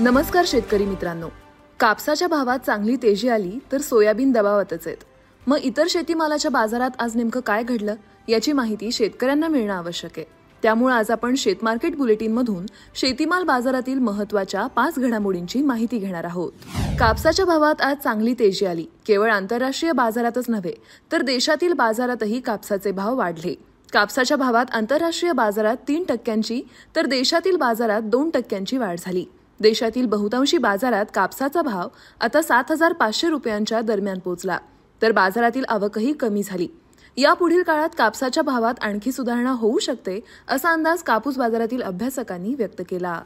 नमस्कार शेतकरी मित्रांनो. कापसाच्या भावात चांगली तेजी आली तर सोयाबीन दबावातच आहेत. मग इतर शेतीमालाच्या बाजारात आज नेमकं काय घडलं याची माहिती शेतकऱ्यांना मिळणं आवश्यक आहे. त्यामुळे आज आपण शेतमार्केट बुलेटिनमधून शेतीमाल बाजारातील महत्त्वाच्या पाच घडामोडींची माहिती घेणार आहोत. कापसाच्या भावात आज चांगली तेजी आली. केवळ आंतरराष्ट्रीय बाजारातच नव्हे तर देशातील बाजारातही कापसाचे भाव वाढले. कापसाच्या भावात आंतरराष्ट्रीय बाजारात तीन टक्क्यांची तर देशातील बाजारात दोन टक्क्यांची वाढ झाली. देशातील बहुतांशी बाजारात कापसाचा भाव आता सात हजार पाचशे रुपयांच्या दरम्यान पोहोचला तर बाजारातील आवकही कमी झाली. यापुढील काळात कापसाच्या भावात आणखी सुधारणा होऊ शकते असा अंदाज कापूस बाजारातील अभ्यासकांनी व्यक्त केला.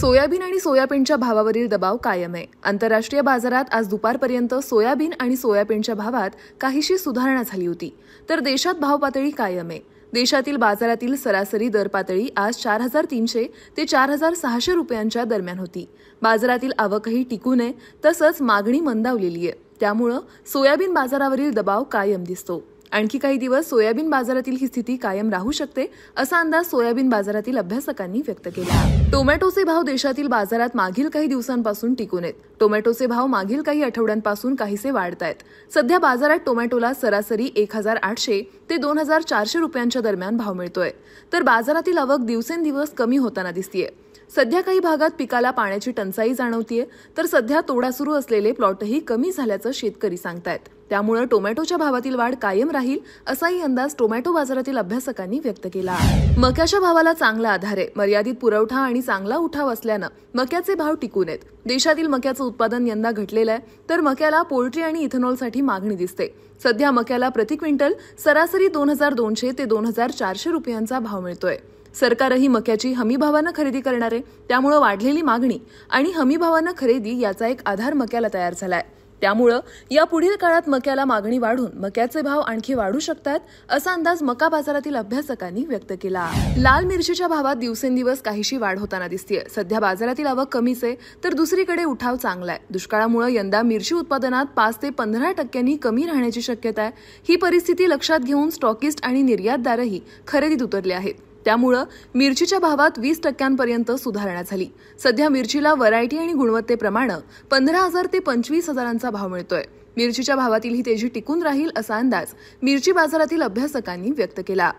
सोयाबीन आणि सोयाबीनच्या भावावरील दबाव कायम आहे. आंतरराष्ट्रीय बाजारात आज दुपारपर्यंत सोयाबीन आणि सोयाबीनच्या भावात काहीशी सुधारणा झाली होती. तर देशात भाव पातळी कायम आहे. देशातील बाजारातील सरासरी दर पातळी आज चार हजार तीनशे ते चार हजार सहाशे रुपयांच्या दरम्यान होती. बाजारातील आवकही टिकू नये तसंच मागणी मंदावलेली आहे. त्यामुळं सोयाबीन बाजारावरील दबाव कायम दिसतो. आणखी काही दिवस सोयाबीन बाजारातील ही स्थिती कायम राहू शकते असा अंदाज सोयाबीन बाजारातील अभ्यासकांनी व्यक्त केला. टोमॅटोचे भाव देशातील बाजारात मागील काही दिवसांपासून टिकून आहेत. टोमॅटोचे भाव मागील काही आठवड्यांपासून काहीसे वाढत आहेत. सध्या बाजारात टोमॅटोला सरासरी एक हजार आठशे ते दोन हजार चारशे रुपयांच्या दरम्यान भाव मिळतोय. तर बाजारातील आवक दिवसेंदिवस कमी होताना दिसतीये. सध्या काही भागात पिकाला पाण्याची टंचाई जाणवतीये तर सध्या तोडा सुरू असलेले प्लॉटही कमी झाल्याचं शेतकरी सांगतायत. त्यामुळे टोमॅटोच्या भावातील वाढ कायम राहील असाही अंदाज टोमॅटो बाजारातील अभ्यासकांनी व्यक्त केला मक्याच्या भावाला चांगला आधार आहे मर्यादित पुरवठा आणि चांगला उठाव असल्यानं मक्याचे भाव टिकून आहेत. देशातील मक्याचं उत्पादन यंदा घटलेलं आहे तर मक्याला पोल्ट्री आणि इथेनॉलसाठी मागणी दिसते. सध्या मक्याला प्रति क्विंटल सरासरी दोन हजार दोनशे ते दोन हजार चारशे रुपयांचा भाव मिळतोय. सरकारही मक्याची हमीभावानं खरेदी करणार आहे त्यामुळं वाढलेली मागणी आणि हमीभावानं खरेदी याचा एक आधार मक्याला तयार झालाय. त्यामुळं या पुढील काळात मक्याला मागणी वाढून मक्याचे भाव आणखी वाढू शकतात असा अंदाज मका बाजारातील अभ्यासकांनी व्यक्त केला. लाल मिरचीच्या भावात दिवसेंदिवस काहीशी वाढ होताना दिसतीये. सध्या बाजारातील आवक कमीच आहे तर दुसरीकडे उठाव चांगला आहे दुष्काळामुळे यंदा मिरची उत्पादनात पाच ते पंधरा टक्क्यांनी कमी राहण्याची शक्यता आहे ही परिस्थिती लक्षात घेऊन स्टॉकिस्ट आणि निर्यातदारही खरेदीत उतरले आहेत. त्यामुळं मिरचीच्या भावात वीस टक्क्यांपर्यंत सुधारणा झाली. सध्या मिरचीला व्हरायटी आणि गुणवत्तेप्रमाणे पंधरा हजार ते पंचवीस हजारांचा भाव मिळतोय. मिरचीच्या भावातील ही तेजी टिकून राहील असा अंदाज मिरची बाजारातील अभ्यासकांनी व्यक्त केला.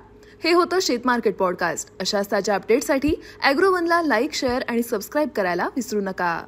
हे होतं शेतमार्केट पॉडकास्ट. अशाच ताज्या अपडेटसाठी अॅग्रोवनला लाईक शेअर आणि सबस्क्राईब करायला विसरू नका.